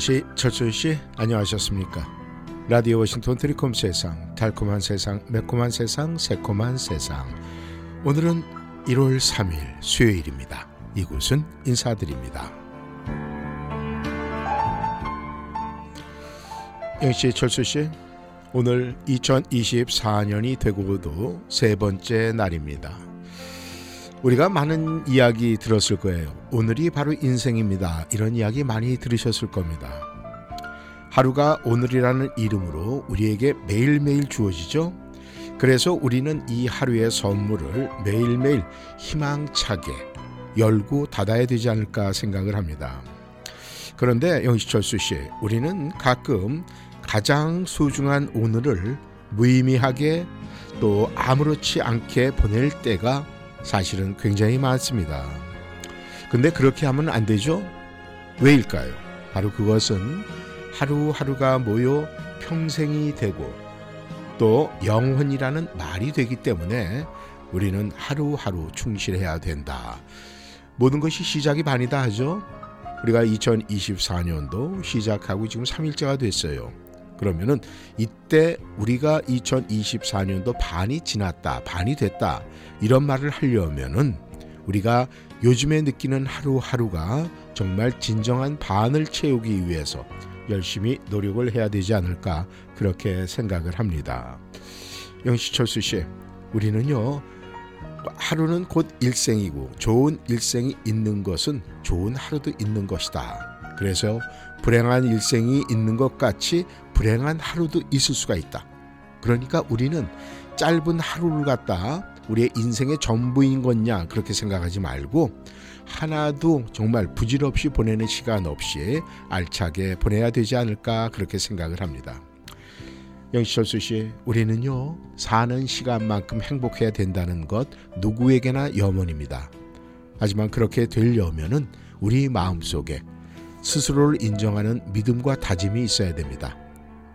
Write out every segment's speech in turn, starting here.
씨, 철수 씨, 안녕하셨습니까? 라디오 워싱턴 트리콤 세상, 달콤한 세상, 매콤한 세상, 새콤한 세상. 오늘은 1월 3일 수요일입니다. 이곳은 인사드립니다. 영씨, 철수 씨, 오늘 2024년이 되고도 세 번째 날입니다. 우리가 많은 이야기 들었을 거예요. 오늘이 바로 인생입니다. 이런 이야기 많이 들으셨을 겁니다. 하루가 오늘이라는 이름으로 우리에게 매일매일 주어지죠. 그래서 우리는 이 하루의 선물을 매일매일 희망차게 열고 닫아야 되지 않을까 생각을 합니다. 그런데 영시철수 씨, 우리는 가끔 가장 소중한 오늘을 무의미하게 또 아무렇지 않게 보낼 때가 사실은 굉장히 많습니다. 근데 그렇게 하면 안 되죠? 왜일까요? 바로 그것은 하루하루가 모여 평생이 되고 또 영혼이라는 말이 되기 때문에 우리는 하루하루 충실해야 된다. 모든 것이 시작이 반이다 하죠. 우리가 2024년도 시작하고 지금 3일째가 됐어요. 그러면은 이때 우리가 2024년도 반이 지났다, 반이 됐다 이런 말을 하려면은 우리가 요즘에 느끼는 하루하루가 정말 진정한 반을 채우기 위해서 열심히 노력을 해야 되지 않을까 그렇게 생각을 합니다. 영시철수 씨, 우리는요 하루는 곧 일생이고 좋은 일생이 있는 것은 좋은 하루도 있는 것이다. 그래서 불행한 일생이 있는 것 같이 불행한 하루도 있을 수가 있다. 그러니까 우리는 짧은 하루를 갖다 우리의 인생의 전부인 거냐 그렇게 생각하지 말고 하나도 정말 부질없이 보내는 시간 없이 알차게 보내야 되지 않을까 그렇게 생각을 합니다. 영시철수 씨, 우리는요 사는 시간만큼 행복해야 된다는 것 누구에게나 염원입니다. 하지만 그렇게 되려면은 우리 마음 속에 스스로를 인정하는 믿음과 다짐이 있어야 됩니다.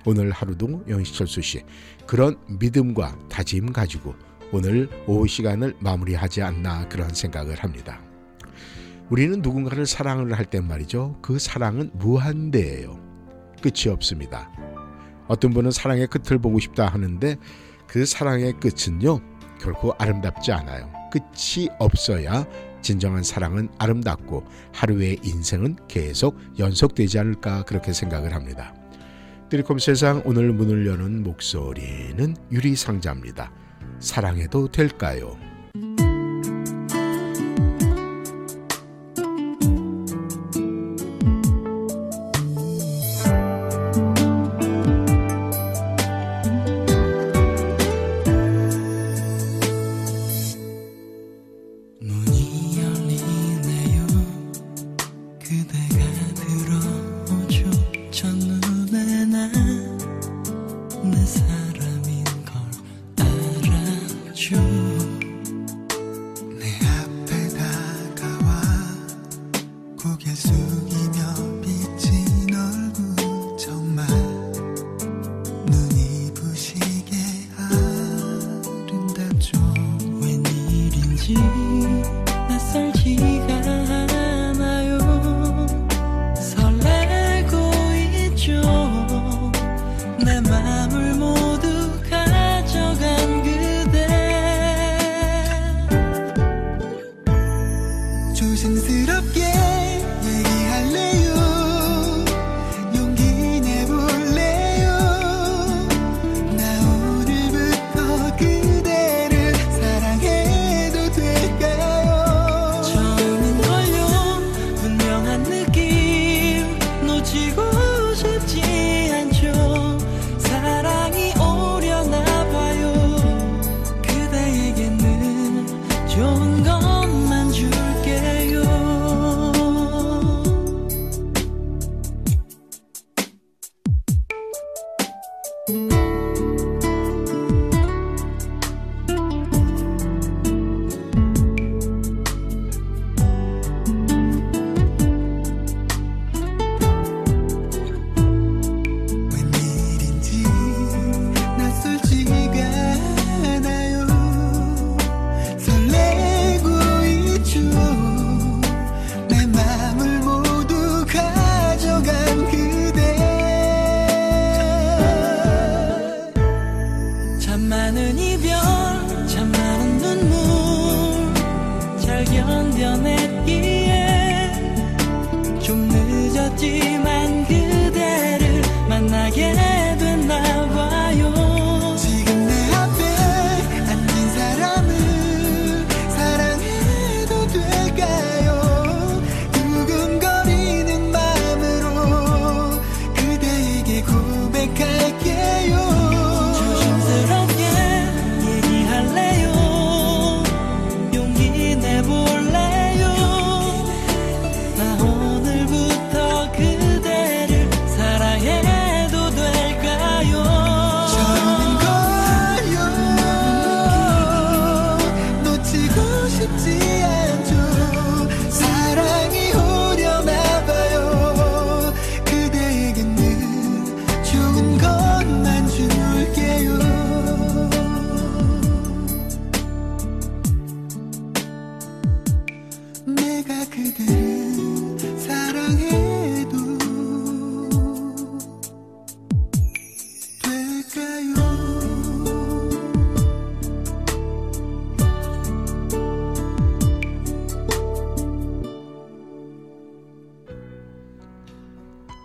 오늘 하루도 영시철수 씨 그런 믿음과 다짐 가지고 오늘 오후 시간을 마무리하지 않나 그런 생각을 합니다. 우리는 누군가를 사랑을 할때 말이죠. 그 사랑은 무한대예요. 끝이 없습니다. 어떤 분은 사랑의 끝을 보고 싶다 하는데 그 사랑의 끝은요. 결코 아름답지 않아요. 끝이 없어야 진정한 사랑은 아름답고 하루의 인생은 계속 연속되지 않을까 그렇게 생각을 합니다. 드리콤 세상 오늘 문을 여는 목소리는 유리상자입니다. 사랑해도 될까요?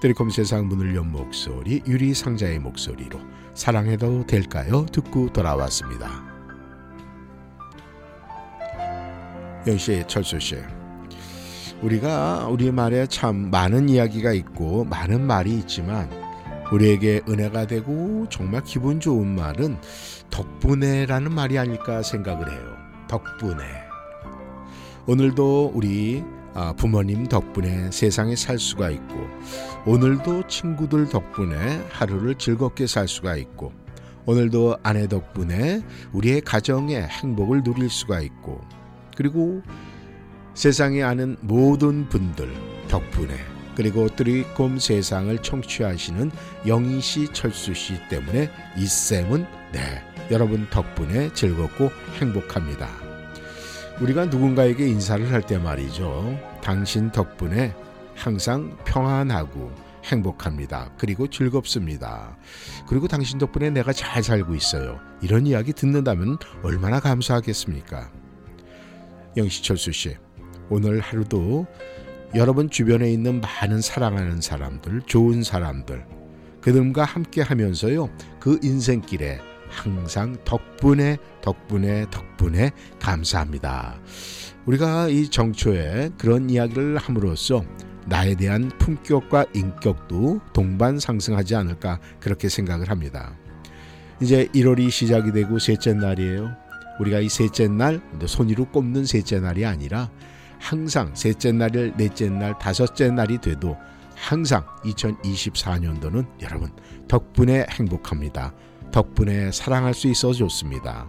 드리콤 세상 문을 연 목소리 유리 상자의 목소리로 사랑해도 될까요? 듣고 돌아왔습니다. 영씨 철수 씨 우리가 우리 말에 참 많은 이야기가 있고 많은 말이 있지만 우리에게 은혜가 되고 정말 기분 좋은 말은 덕분에라는 말이 아닐까 생각을 해요. 덕분에 오늘도 우리 아, 부모님 덕분에 세상에 살 수가 있고 오늘도 친구들 덕분에 하루를 즐겁게 살 수가 있고 오늘도 아내 덕분에 우리의 가정의 행복을 누릴 수가 있고 그리고 세상에 아는 모든 분들 덕분에 그리고 뜨리콤 세상을 청취하시는 영희 씨, 철수 씨 때문에 이 쌤은 네 여러분 덕분에 즐겁고 행복합니다. 우리가 누군가에게 인사를 할 때 말이죠. 당신 덕분에 항상 평안하고 행복합니다. 그리고 즐겁습니다. 그리고 당신 덕분에 내가 잘 살고 있어요. 이런 이야기 듣는다면 얼마나 감사하겠습니까? 영시철수 씨, 오늘 하루도 여러분 주변에 있는 많은 사랑하는 사람들, 좋은 사람들, 그들과 함께 하면서요, 그 인생길에 항상 덕분에, 덕분에, 덕분에 감사합니다. 우리가 이 정초에 그런 이야기를 함으로써 나에 대한 품격과 인격도 동반 상승하지 않을까 그렇게 생각을 합니다. 이제 1월이 시작이 되고 셋째 날이에요. 우리가 이 셋째 날 손으로 꼽는 셋째 날이 아니라 항상 셋째 날을 넷째 날 다섯째 날이 돼도 항상 2024년도는 여러분 덕분에 행복합니다. 덕분에 사랑할 수 있어 좋습니다.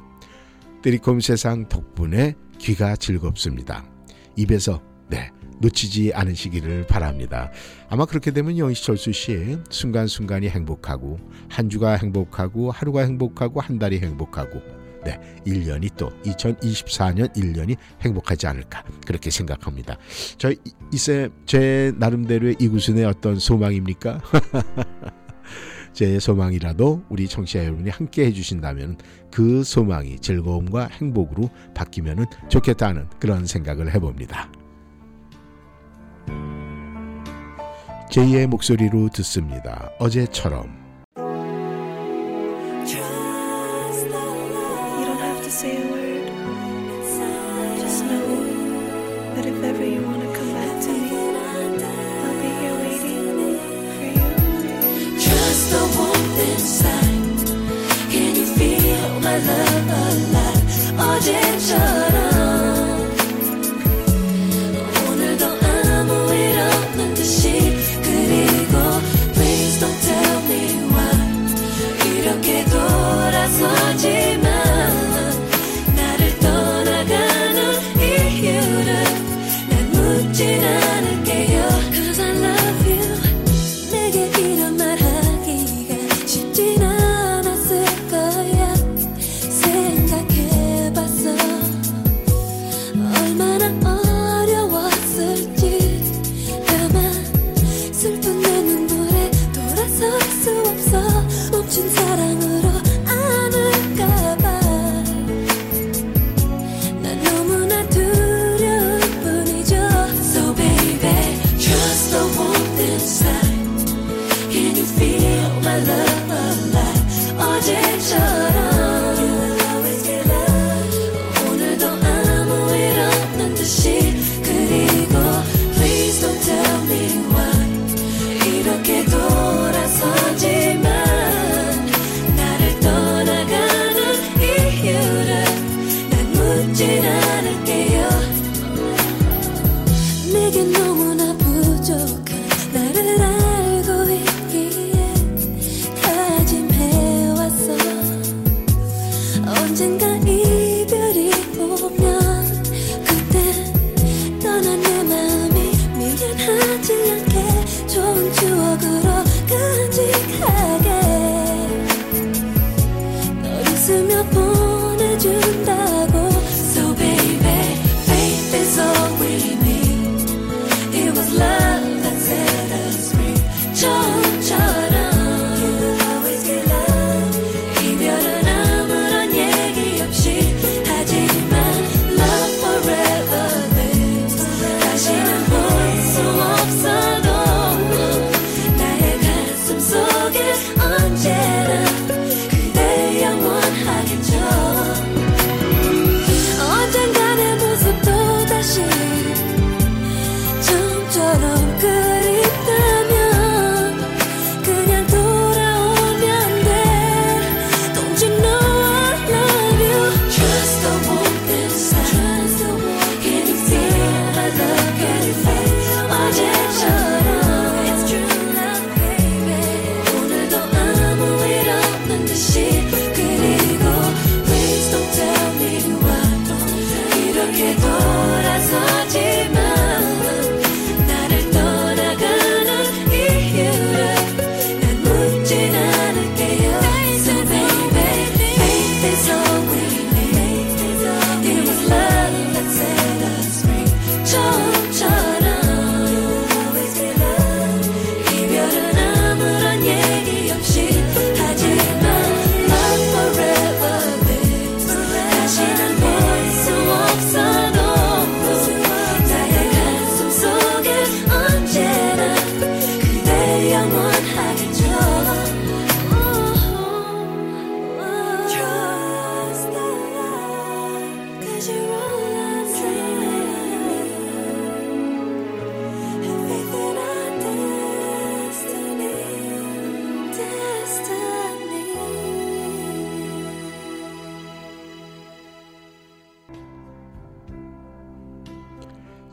뜨리콤 세상 덕분에 귀가 즐겁습니다. 입에서 네 놓치지 않으시기를 바랍니다. 아마 그렇게 되면 영희철수 씨 순간순간이 행복하고 한 주가 행복하고 하루가 행복하고 한 달이 행복하고 네, 1년이 또 2024년 1년이 행복하지 않을까 그렇게 생각합니다. 저 이세 제 나름대로의 이구순의 어떤 소망입니까? 제 소망이라도 우리 청취자 여러분이 함께 해주신다면 그 소망이 즐거움과 행복으로 바뀌면 좋겠다는 그런 생각을 해봅니다. 제2의 목소리로 듣습니다. 어제처럼 oh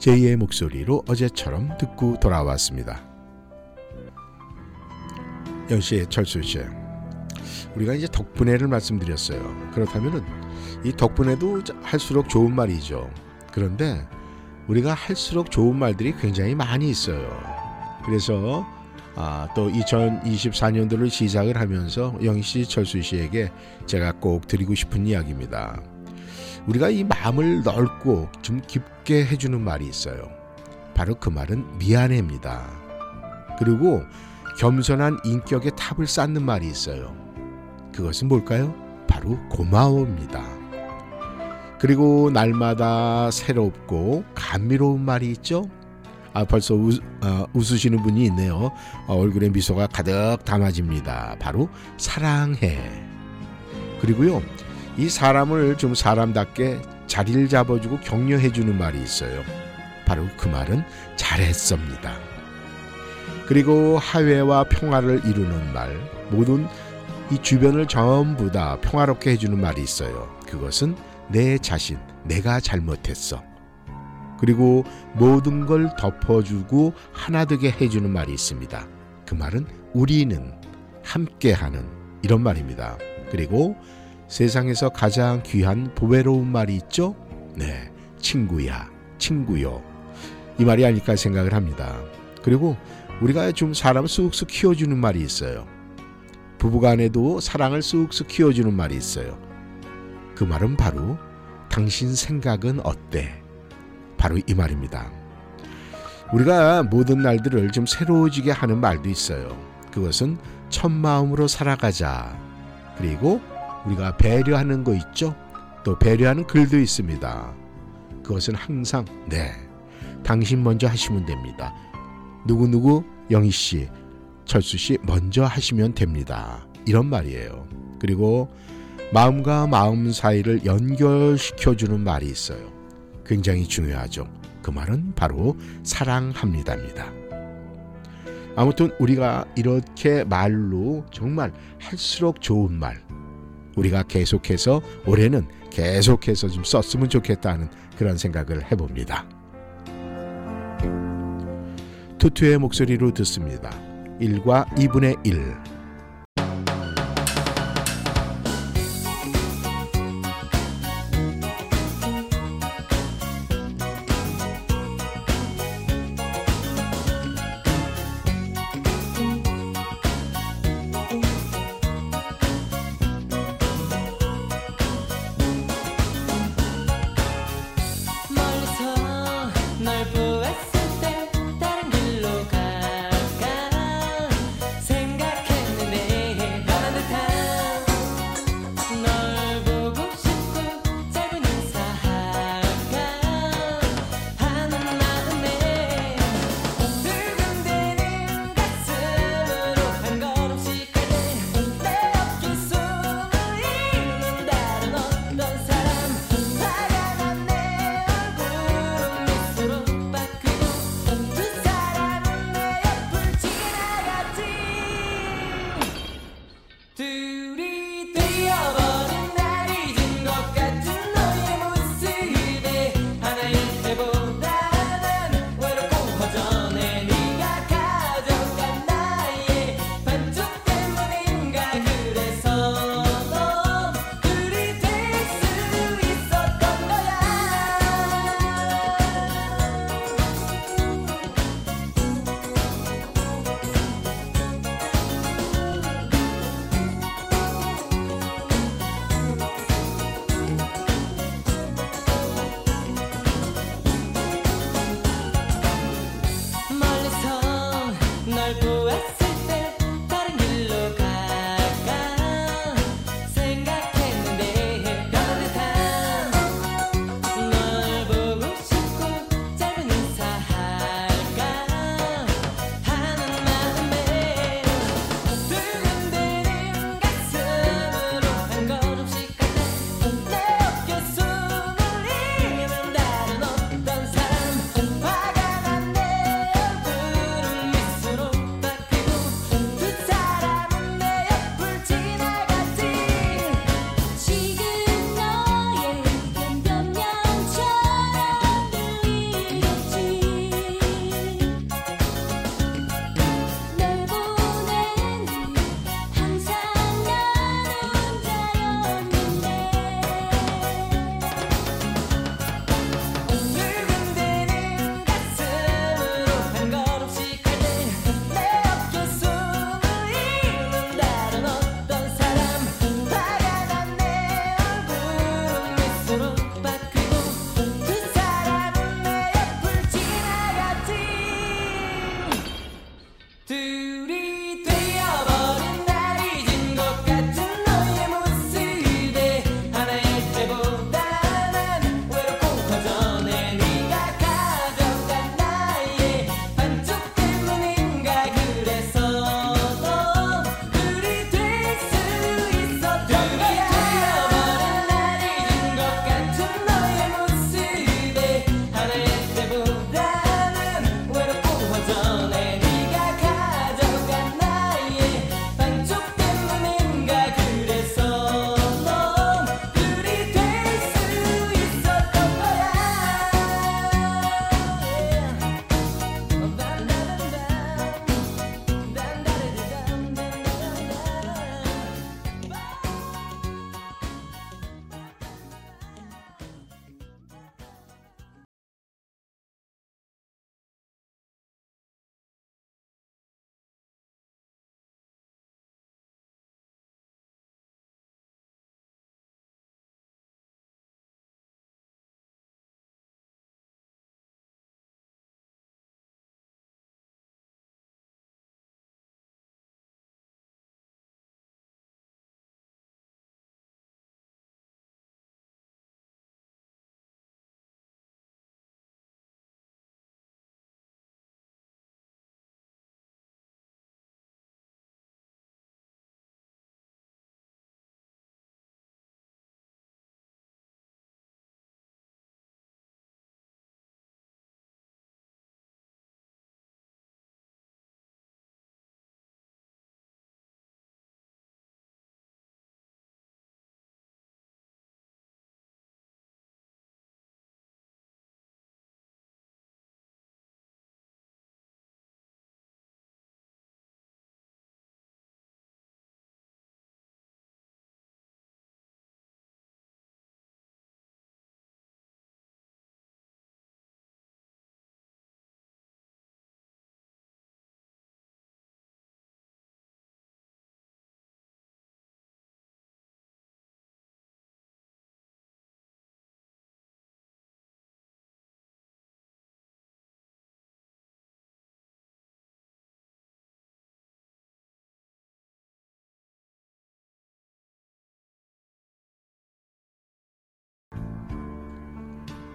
제2의 목소리로 어제처럼 듣고 돌아왔습니다. 영씨, 철수 씨, 우리가 이제 덕분에를 말씀드렸어요. 그렇다면은 이 덕분에도 할수록 좋은 말이죠. 그런데 우리가 할수록 좋은 말들이 굉장히 많이 있어요. 그래서 아, 또 2024년도를 시작을 하면서 영희 씨, 철수 씨에게 제가 꼭 드리고 싶은 이야기입니다. 우리가 이 마음을 넓고 좀 깊게 해주는 말이 있어요. 바로 그 말은 미안해입니다. 그리고 겸손한 인격의 탑을 쌓는 말이 있어요. 그것은 뭘까요? 바로 고마워입니다. 그리고 날마다 새롭고 감미로운 말이 있죠. 아 벌써 웃, 어, 웃으시는 분이 있네요. 어, 얼굴에 미소가 가득 담아집니다. 바로 사랑해. 그리고요. 이 사람을 좀 사람답게 자리를 잡아주고 격려해주는 말이 있어요. 바로 그 말은 잘했습니다. 그리고 화해와 평화를 이루는 말, 모든 이 주변을 전부 다 평화롭게 해주는 말이 있어요. 그것은 내 자신, 내가 잘못했어. 그리고 모든 걸 덮어주고 하나 되게 해주는 말이 있습니다. 그 말은 우리는 함께하는 이런 말입니다. 그리고 세상에서 가장 귀한 보배로운 말이 있죠? 네, 친구야, 친구요. 이 말이 아닐까 생각을 합니다. 그리고 우리가 좀 사람을 쑥쑥 키워주는 말이 있어요. 부부간에도 사랑을 쑥쑥 키워주는 말이 있어요. 그 말은 바로 당신 생각은 어때? 바로 이 말입니다. 우리가 모든 날들을 좀 새로워지게 하는 말도 있어요. 그것은 첫 마음으로 살아가자. 그리고 우리가 배려하는 거 있죠? 또 배려하는 글도 있습니다. 그것은 항상 네. 당신 먼저 하시면 됩니다. 누구누구 영희 씨, 철수 씨 먼저 하시면 됩니다. 이런 말이에요. 그리고 마음과 마음 사이를 연결시켜 주는 말이 있어요. 굉장히 중요하죠. 그 말은 바로 사랑합니다입니다. 아무튼 우리가 이렇게 말로 정말 할수록 좋은 말 우리가 계속해서 올해는 계속해서 좀 썼으면 좋겠다는 그런 생각을 해봅니다. 투투의 목소리로 듣습니다. 1과 2분의 1.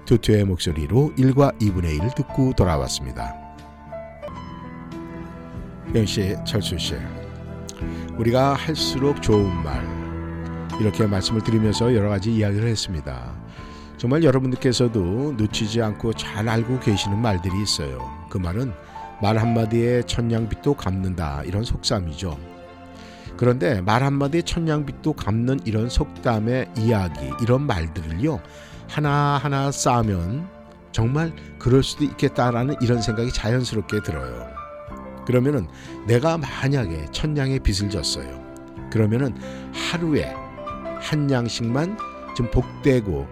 투투의 목소리로 1과 2분의 1 듣고 돌아왔습니다. 영씨, 철수씨, 우리가 할수록 좋은 말 이렇게 말씀을 드리면서 여러 가지 이야기를 했습니다. 정말 여러분들께서도 놓치지 않고 잘 알고 계시는 말들이 있어요. 그 말은 말 한마디에 천냥빚도 갚는다 이런 속담이죠. 그런데 말 한마디에 천냥빚도 갚는 이런 속담의 이야기 이런 말들을요 하나하나 쌓으면 정말 그럴 수도 있겠다라는 이런 생각이 자연스럽게 들어요. 그러면은 내가 만약에 천 냥의 빚을 졌어요. 그러면은 하루에 한 양씩만 좀 복되고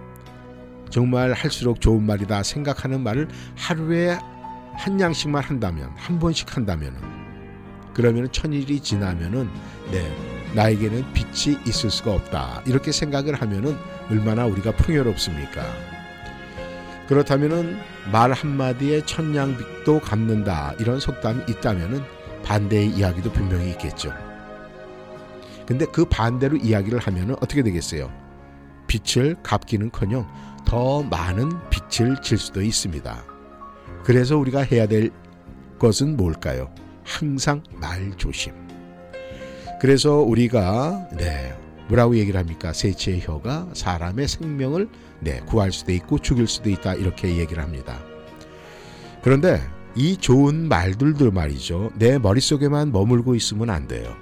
정말 할수록 좋은 말이다 생각하는 말을 하루에 한 양씩만 한다면 한 번씩 한다면은 그러면 천일이 지나면은 네 나에게는 빚이 있을 수가 없다 이렇게 생각을 하면은 얼마나 우리가 풍요롭습니까? 그렇다면은 말 한마디에 천냥빚도 갚는다 이런 속담이 있다면은 반대의 이야기도 분명히 있겠죠. 근데 그 반대로 이야기를 하면은 어떻게 되겠어요? 빚을 갚기는커녕 더 많은 빚을 질 수도 있습니다. 그래서 우리가 해야 될 것은 뭘까요? 항상 말 조심. 그래서 우리가 네 뭐라고 얘기를 합니까? 세치의 혀가 사람의 생명을 네 구할 수도 있고 죽일 수도 있다 이렇게 얘기를 합니다. 그런데 이 좋은 말들도 말이죠. 내 머릿속에만 머물고 있으면 안 돼요.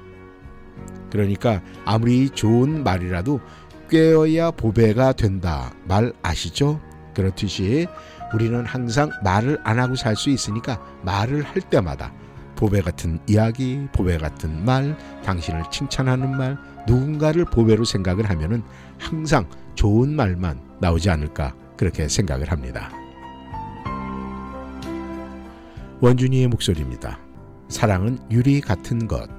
그러니까 아무리 좋은 말이라도 꿰어야 보배가 된다 말 아시죠? 그렇듯이 우리는 항상 말을 안 하고 살 수 있으니까 말을 할 때마다 보배 같은 이야기, 보배 같은 말, 당신을 칭찬하는 말, 누군가를 보배로 생각을 하면은 항상 좋은 말만 나오지 않을까 그렇게 생각을 합니다. 원준이의 목소리입니다. 사랑은 유리 같은 것.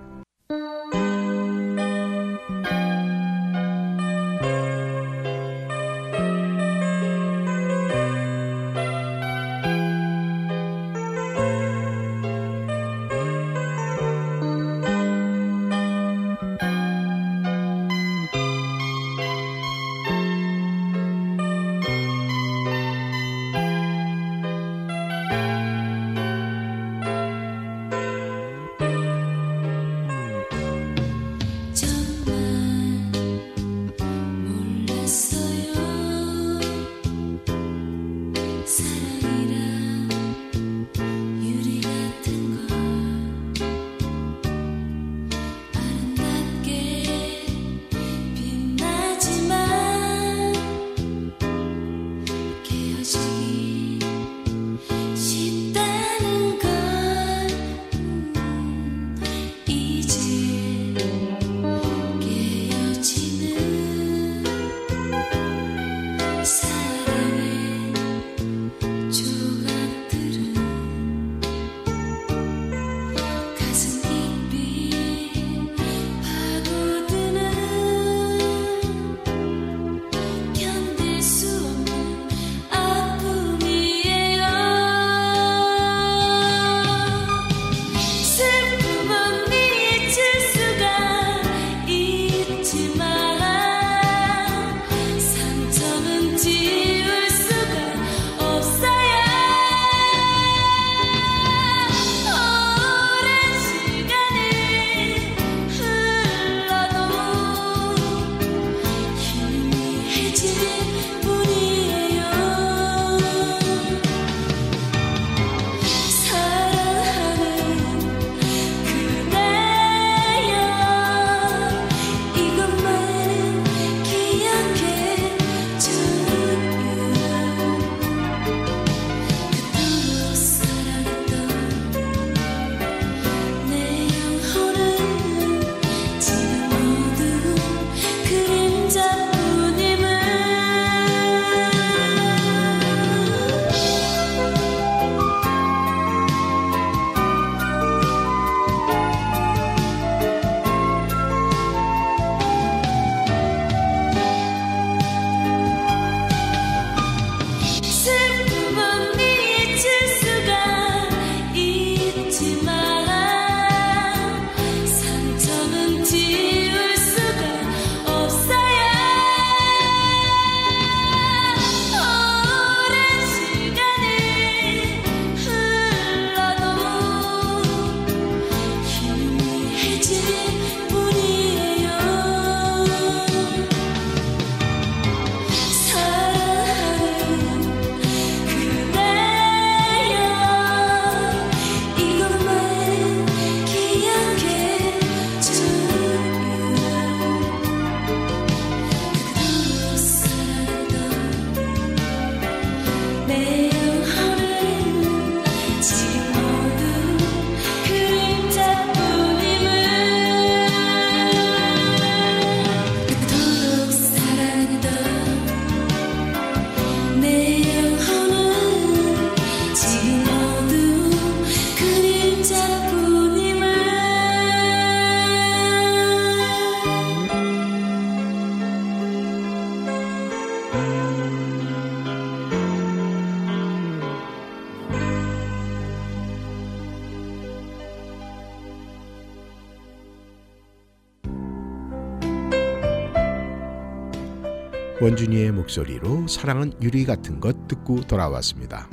목소리로 사랑은 유리 같은 것 듣고 돌아왔습니다.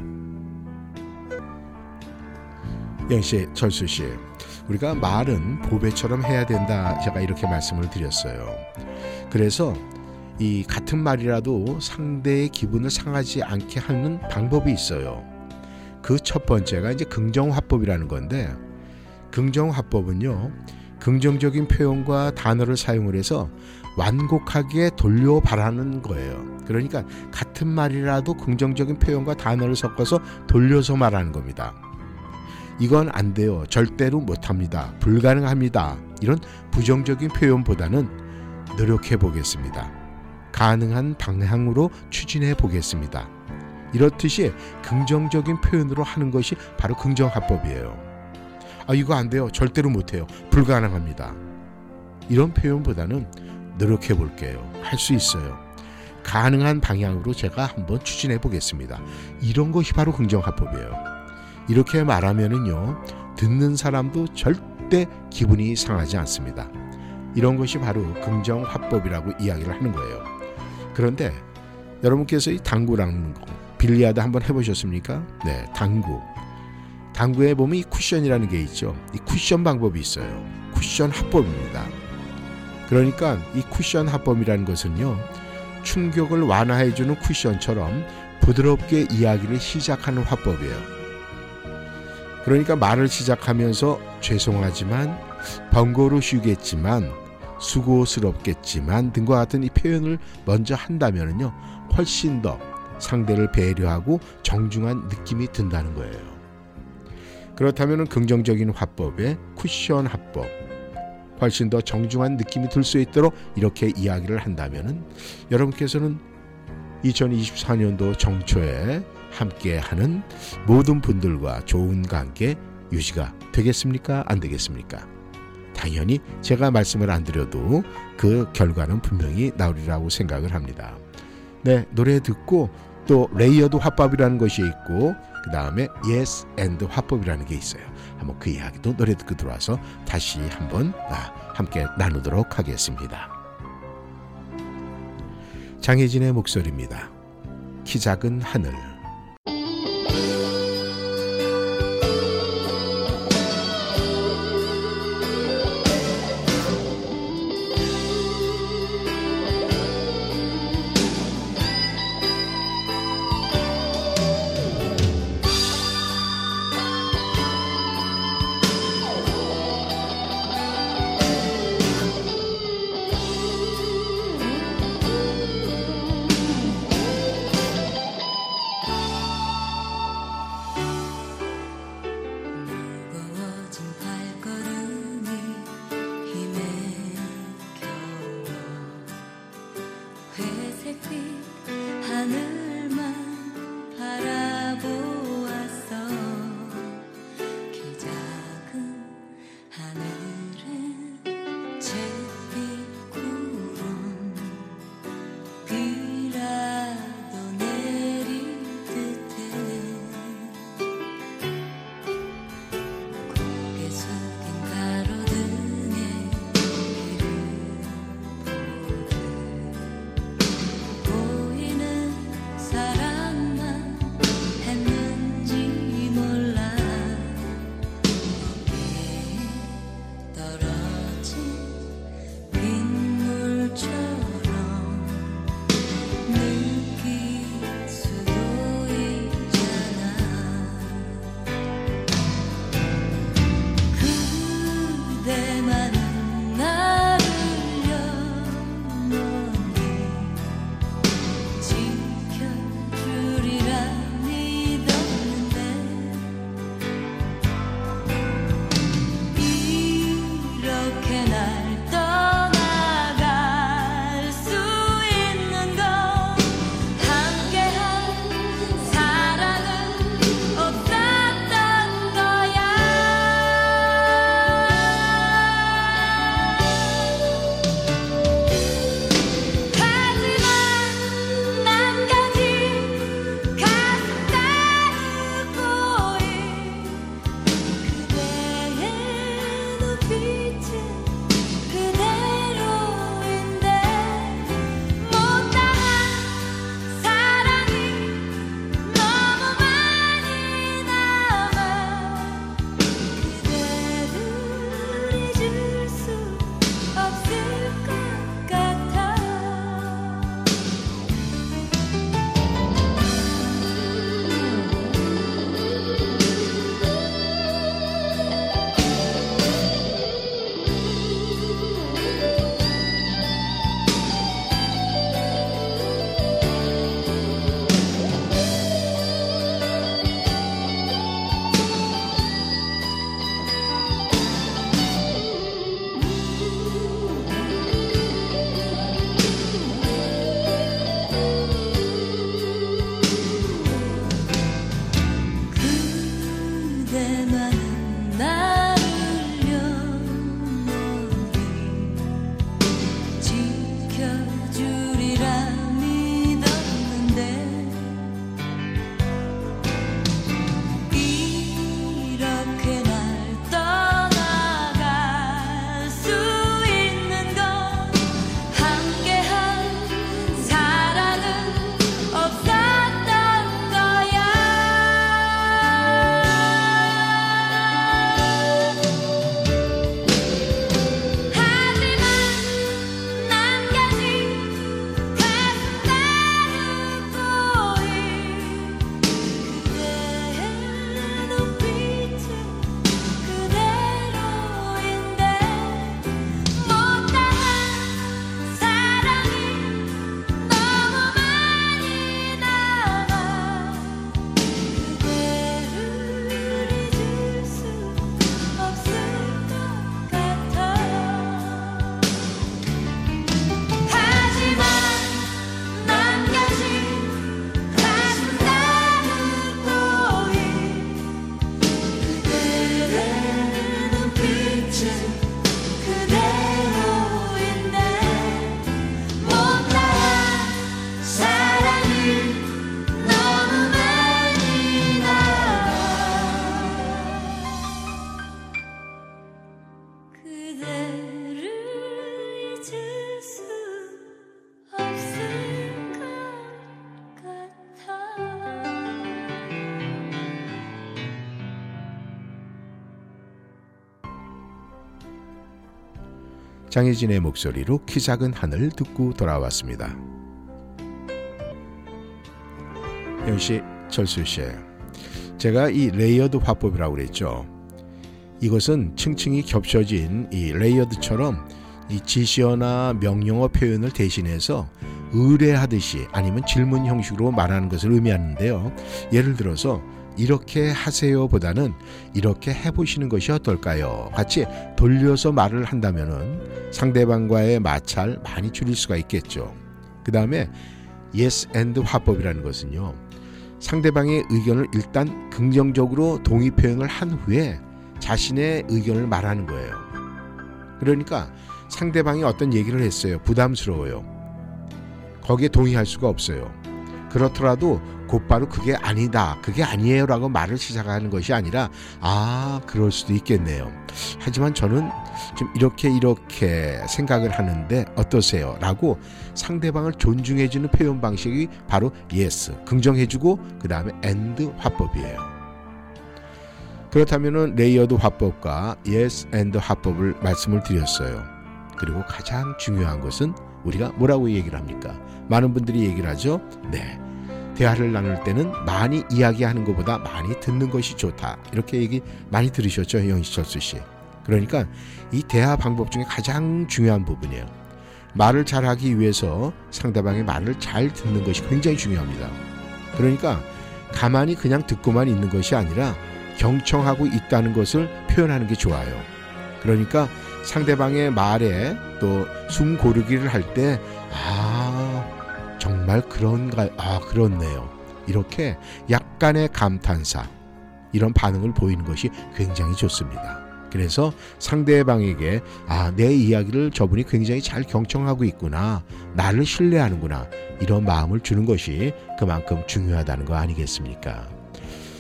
영씨, 철수 씨, 우리가 말은 보배처럼 해야 된다. 제가 이렇게 말씀을 드렸어요. 그래서 이 같은 말이라도 상대의 기분을 상하지 않게 하는 방법이 있어요. 그 첫 번째가 이제 긍정화법이라는 건데, 긍정화법은요, 긍정적인 표현과 단어를 사용을 해서 완곡하게 돌려 말하는 거예요. 그러니까 같은 말이라도 긍정적인 표현과 단어를 섞어서 돌려서 말하는 겁니다. 이건 안 돼요. 절대로 못 합니다. 불가능합니다. 이런 부정적인 표현보다는 노력해 보겠습니다. 가능한 방향으로 추진해 보겠습니다. 이렇듯이 긍정적인 표현으로 하는 것이 바로 긍정화법이에요. 아, 이거 안 돼요. 절대로 못 해요. 불가능합니다. 이런 표현보다는 노력해 볼게요. 할 수 있어요. 가능한 방향으로 제가 한번 추진해 보겠습니다. 이런 것이 바로 긍정화법이에요. 이렇게 말하면은요, 듣는 사람도 절대 기분이 상하지 않습니다. 이런 것이 바로 긍정화법이라고 이야기를 하는 거예요. 그런데 여러분께서 이 당구라는 거, 빌리아드 한번 해보셨습니까? 네, 당구. 당구에 보면 이 쿠션이라는 게 있죠. 이 쿠션 방법이 있어요. 쿠션 합법입니다. 그러니까 이 쿠션 합법이라는 것은요. 충격을 완화해주는 쿠션처럼 부드럽게 이야기를 시작하는 화법이에요. 그러니까 말을 시작하면서 죄송하지만 번거로우시겠지만 수고스럽겠지만 등과 같은 이 표현을 먼저 한다면은요 훨씬 더 상대를 배려하고 정중한 느낌이 든다는 거예요. 그렇다면 긍정적인 화법의 쿠션 화법 훨씬 더 정중한 느낌이 들 수 있도록 이렇게 이야기를 한다면은 여러분께서는 2024년도 정초에 함께하는 모든 분들과 좋은 관계 유지가 되겠습니까? 안 되겠습니까? 당연히 제가 말씀을 안 드려도 그 결과는 분명히 나오리라고 생각을 합니다. 네, 노래 듣고 또 layered 화법이라는 것이 있고 그 다음에 yes and 화법이라는 게 있어요. 한번 그 이야기도 노래 듣고 들어와서 다시 한번 아, 함께 나누도록 하겠습니다. 장혜진의 목소리입니다. 키 작은 하늘. 때만 나 장혜진의 목소리로 키 작은 하늘 듣고 돌아왔습니다. 영씨, 철수 씨, 제가 이 layered 화법이라고 그랬죠. 이것은 층층이 겹쳐진 이 layered처럼 이 지시어나 명령어 표현을 대신해서 의뢰하듯이 아니면 질문 형식으로 말하는 것을 의미하는데요. 예를 들어서 이렇게 하세요 보다는 이렇게 해보시는 것이 어떨까요? 같이 돌려서 말을 한다면은 상대방과의 마찰 많이 줄일 수가 있겠죠. 그 다음에 yes and 화법이라는 것은요. 상대방의 의견을 일단 긍정적으로 동의 표현을 한 후에 자신의 의견을 말하는 거예요. 그러니까 상대방이 어떤 얘기를 했어요. 부담스러워요. 거기에 동의할 수가 없어요. 그렇더라도 곧바로 그게 아니다, 그게 아니에요 라고 말을 시작하는 것이 아니라 아 그럴 수도 있겠네요. 하지만 저는 좀 이렇게 이렇게 생각을 하는데 어떠세요?라고 상대방을 존중해주는 표현 방식이 바로 yes 긍정해주고 그 다음에 and 화법이에요. 그렇다면은 layered 화법과 yes and 화법을 말씀을 드렸어요. 그리고 가장 중요한 것은 우리가 뭐라고 얘기를 합니까? 많은 분들이 얘기를 하죠. 네. 대화를 나눌 때는 많이 이야기하는 것보다 많이 듣는 것이 좋다. 이렇게 얘기 많이 들으셨죠, 영희철수 씨. 그러니까 이 대화 방법 중에 가장 중요한 부분이에요. 말을 잘하기 위해서 상대방의 말을 잘 듣는 것이 굉장히 중요합니다. 그러니까 가만히 그냥 듣고만 있는 것이 아니라 경청하고 있다는 것을 표현하는 게 좋아요. 그러니까 상대방의 말에 또 숨 고르기를 할 때, 아, 정말 그런가, 아, 그렇네요. 이렇게 약간의 감탄사, 이런 반응을 보이는 것이 굉장히 좋습니다. 그래서 상대방에게, 아, 내 이야기를 저분이 굉장히 잘 경청하고 있구나. 나를 신뢰하는구나. 이런 마음을 주는 것이 그만큼 중요하다는 거 아니겠습니까?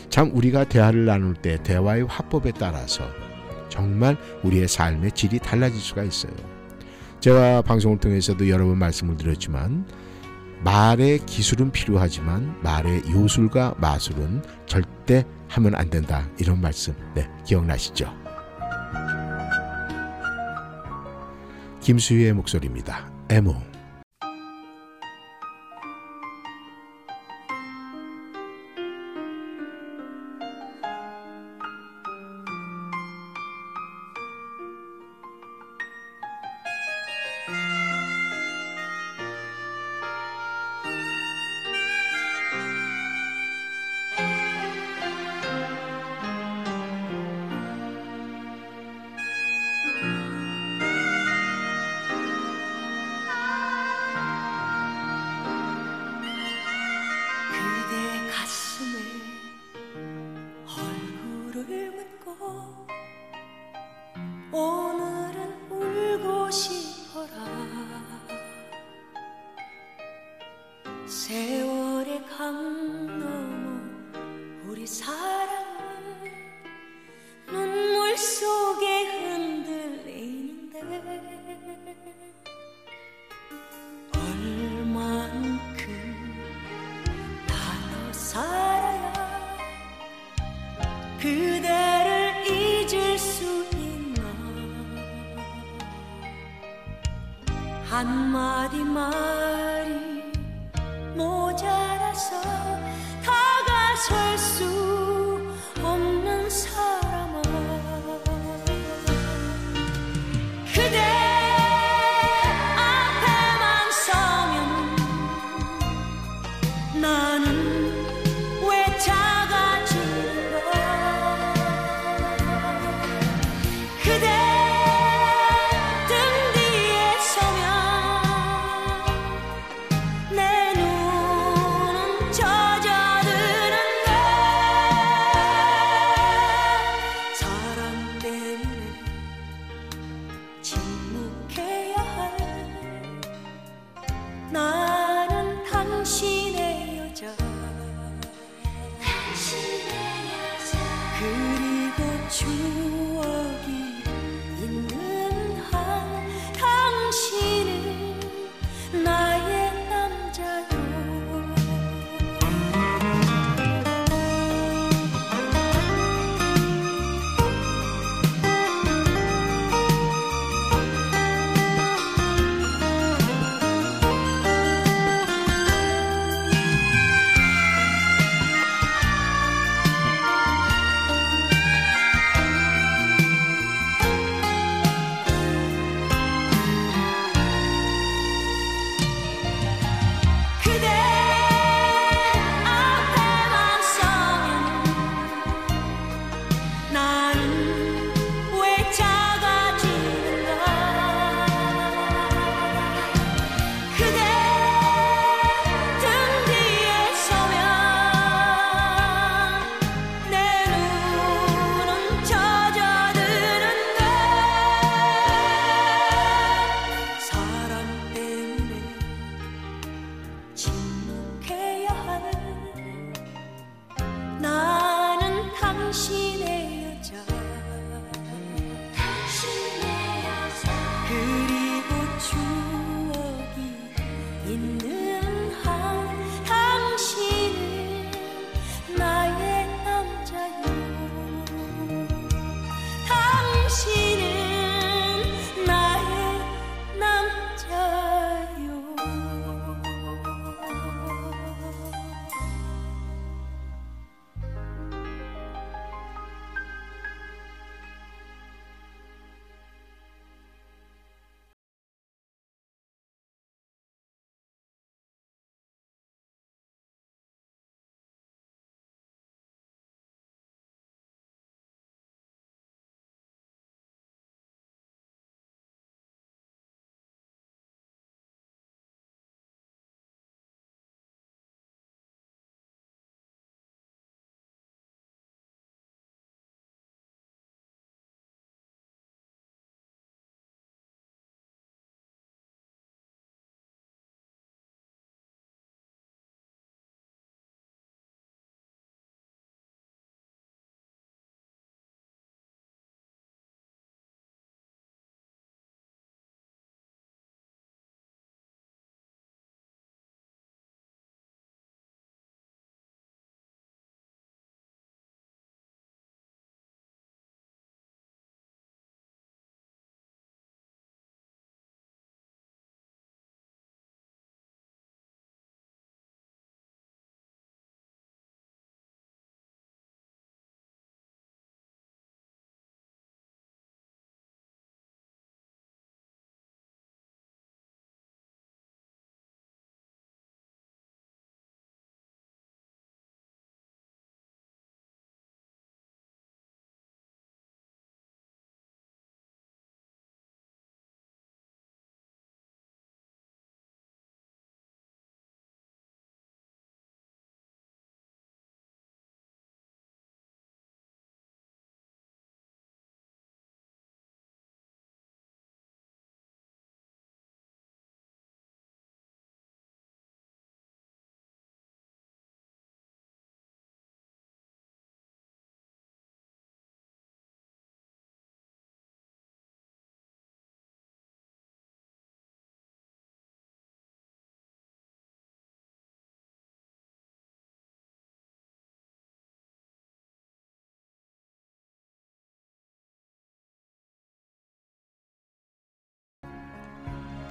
참, 우리가 대화를 나눌 때 대화의 화법에 따라서 정말 우리의 삶의 질이 달라질 수가 있어요. 제가 방송을 통해서도 여러 번 말씀을 드렸지만 말의 기술은 필요하지만 말의 요술과 마술은 절대 하면 안 된다. 이런 말씀. 네, 기억나시죠? 김수희의 목소리입니다. 에모. 그대를 잊을 수 있나? 한마디 말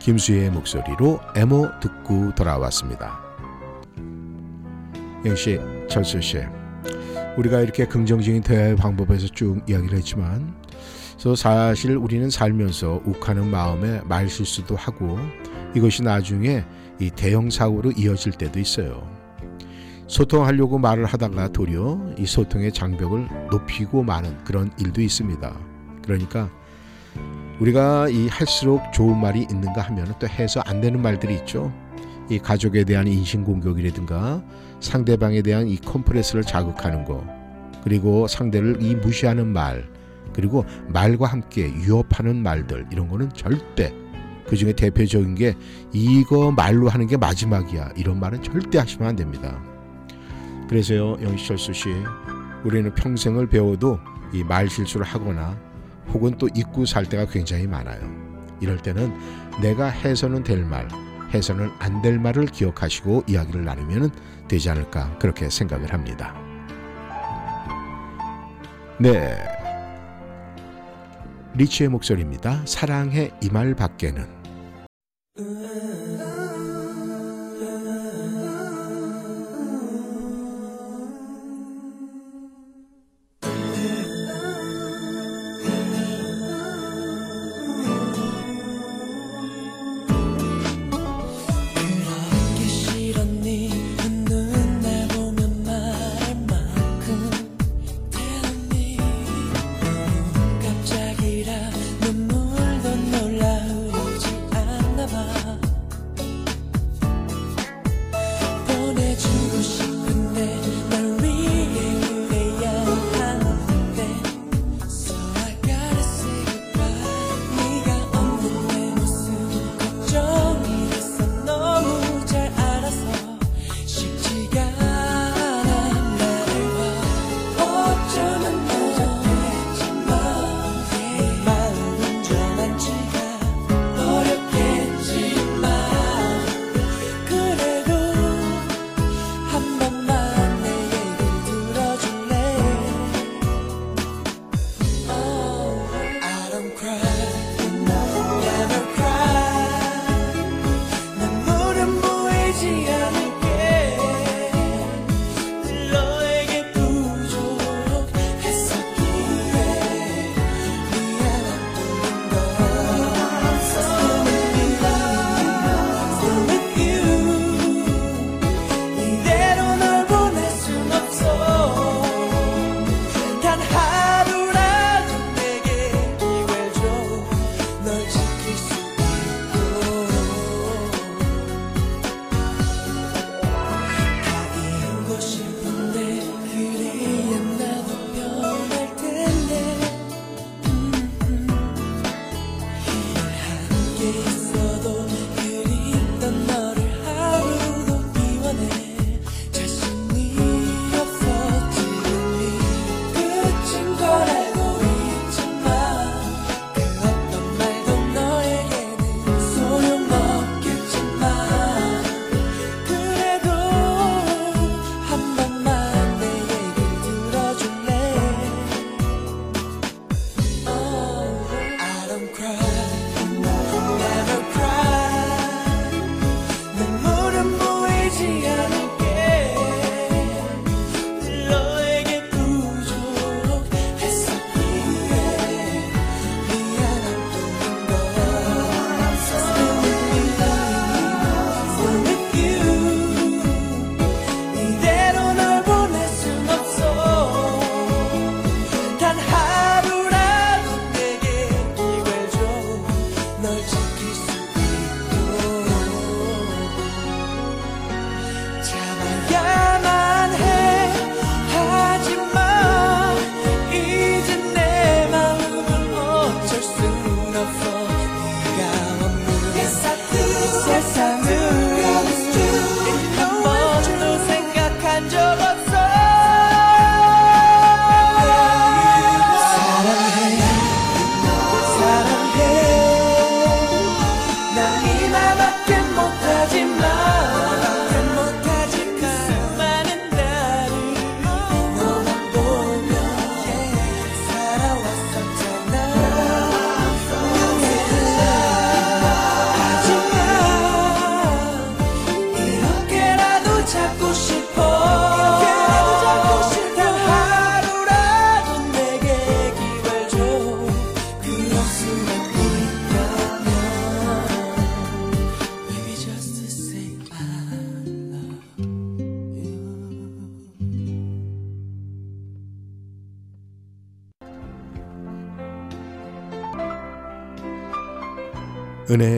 김수희의 목소리로 에모 듣고 돌아왔습니다. 영씨, 철수 씨, 우리가 이렇게 긍정적인 대화의 방법에서 쭉 이야기를 했지만, 저 사실 우리는 살면서 욱하는 마음에 말 실수도 하고 이것이 나중에 이 대형 사고로 이어질 때도 있어요. 소통하려고 말을 하다가 도리어 이 소통의 장벽을 높이고 마는 그런 일도 있습니다. 그러니까 우리가 이 할수록 좋은 말이 있는가 하면 또 해서 안 되는 말들이 있죠. 이 가족에 대한 인신 공격이라든가 상대방에 대한 이 컴프레스를 자극하는 거 그리고 상대를 이 무시하는 말 그리고 말과 함께 유업하는 말들 이런 거는 절대 그 중에 대표적인 게 이거 말로 하는 게 마지막이야 이런 말은 절대 하시면 안 됩니다. 그래서요 영시철수 씨 우리는 평생을 배워도 이 말 실수를 하거나 혹은 또 잊고 살 때가 굉장히 많아요. 이럴 때는 내가 해서는 될 말, 해서는 안 될 말을 기억하시고 이야기를 나누면 되지 않을까 그렇게 생각을 합니다. 네. 리치의 목소리입니다. 사랑해 이 말 밖에는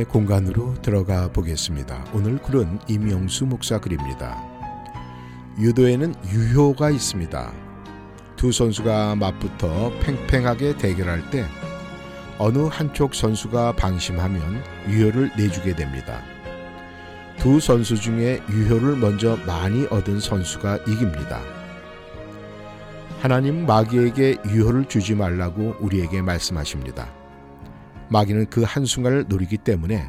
공간으로 들어가 보겠습니다. 오늘 글은 임영수 목사 글입니다. 유도에는 유효가 있습니다. 두 선수가 맞붙어 팽팽하게 대결할 때 어느 한쪽 선수가 방심하면 유효를 내주게 됩니다. 두 선수 중에 유효를 먼저 많이 얻은 선수가 이깁니다. 하나님 마귀에게 유효를 주지 말라고 우리에게 말씀하십니다. 마귀는 그 한순간을 노리기 때문에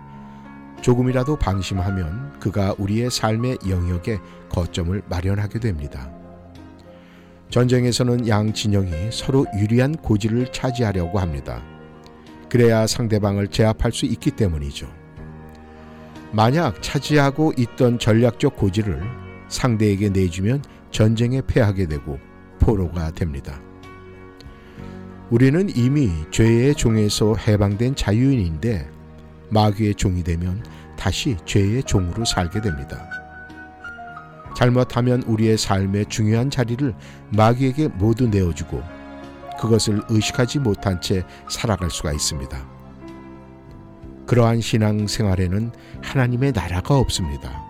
조금이라도 방심하면 그가 우리의 삶의 영역에 거점을 마련하게 됩니다. 전쟁에서는 양 진영이 서로 유리한 고지를 차지하려고 합니다. 그래야 상대방을 제압할 수 있기 때문이죠. 만약 차지하고 있던 전략적 고지를 상대에게 내주면 전쟁에 패하게 되고 포로가 됩니다. 우리는 이미 죄의 종에서 해방된 자유인인데 마귀의 종이 되면 다시 죄의 종으로 살게 됩니다. 잘못하면 우리의 삶의 중요한 자리를 마귀에게 모두 내어주고 그것을 의식하지 못한 채 살아갈 수가 있습니다. 그러한 신앙 생활에는 하나님의 나라가 없습니다.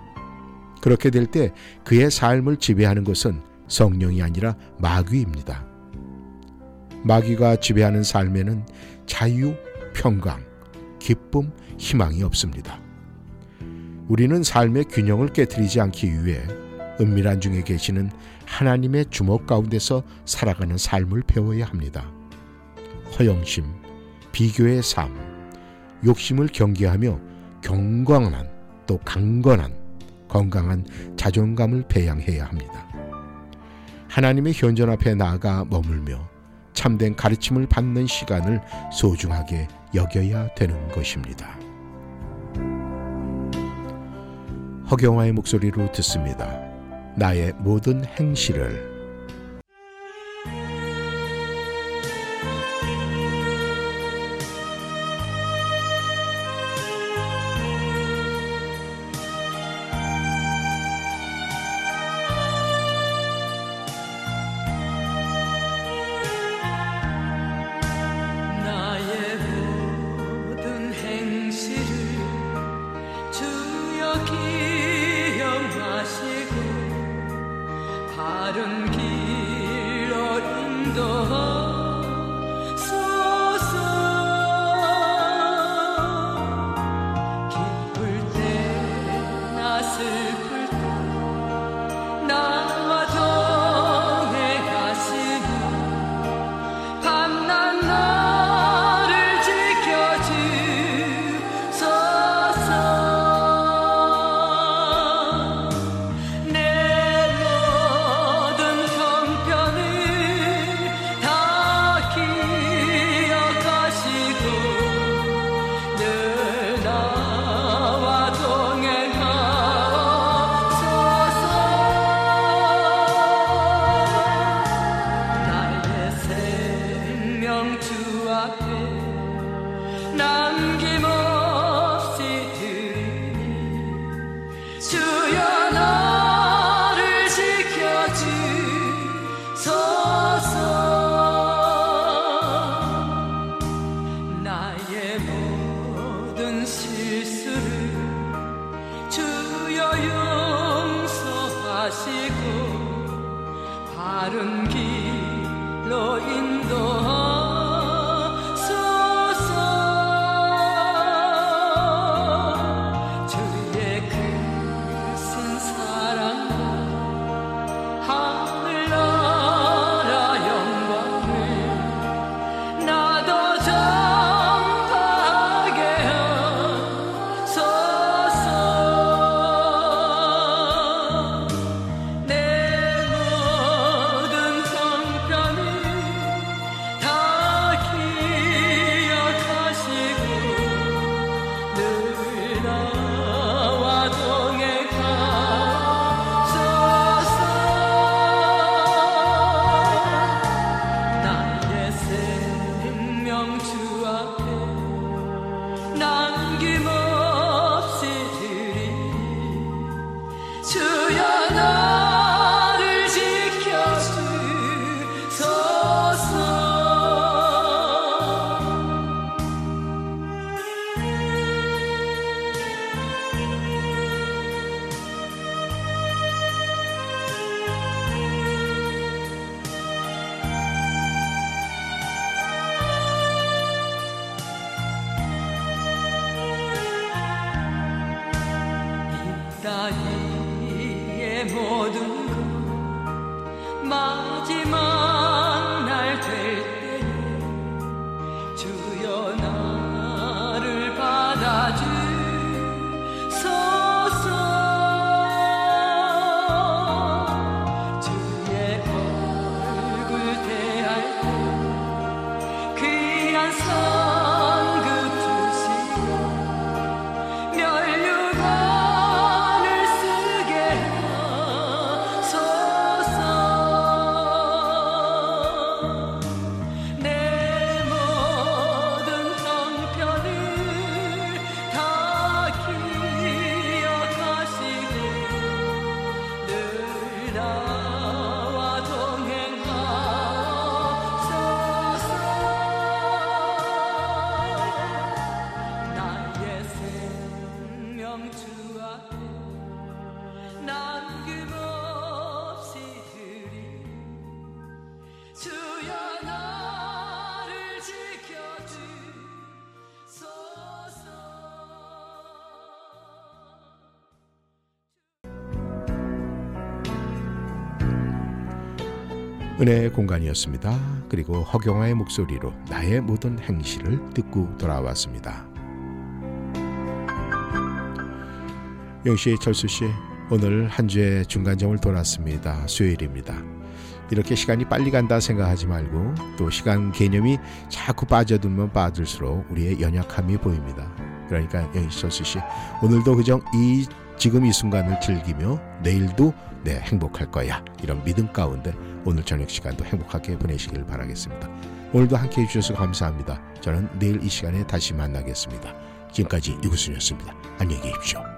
그렇게 될 때 그의 삶을 지배하는 것은 성령이 아니라 마귀입니다. 마귀가 지배하는 삶에는 자유, 평강, 기쁨, 희망이 없습니다. 우리는 삶의 균형을 깨뜨리지 않기 위해 은밀한 중에 계시는 하나님의 주먹 가운데서 살아가는 삶을 배워야 합니다. 허영심, 비교의 삶, 욕심을 경계하며 경건한 또 강건한 건강한 자존감을 배양해야 합니다. 하나님의 현존 앞에 나아가 머물며 참된 가르침을 받는 시간을 소중하게 여겨야 되는 것입니다. 허경화의 목소리로 듣습니다. 나의 모든 행실을 바른 길로 인도하 은혜의 공간이었습니다. 그리고 허경화의 목소리로 나의 모든 행실을 듣고 돌아왔습니다. 영시 철수 씨, 오늘 한 주의 중간점을 돌았습니다. 수요일입니다. 이렇게 시간이 빨리 간다 생각하지 말고 또 시간 개념이 자꾸 빠져들면 빠질수록 우리의 연약함이 보입니다. 그러니까 영시 철수 씨, 오늘도 그저 이 지금 이 순간을 즐기며 내일도 내 행복할 거야 이런 믿음 가운데 오늘 저녁 시간도 행복하게 보내시길 바라겠습니다. 오늘도 함께 해 주셔서 감사합니다. 저는 내일 이 시간에 다시 만나겠습니다. 지금까지 이구순이었습니다. 안녕히 계십시오.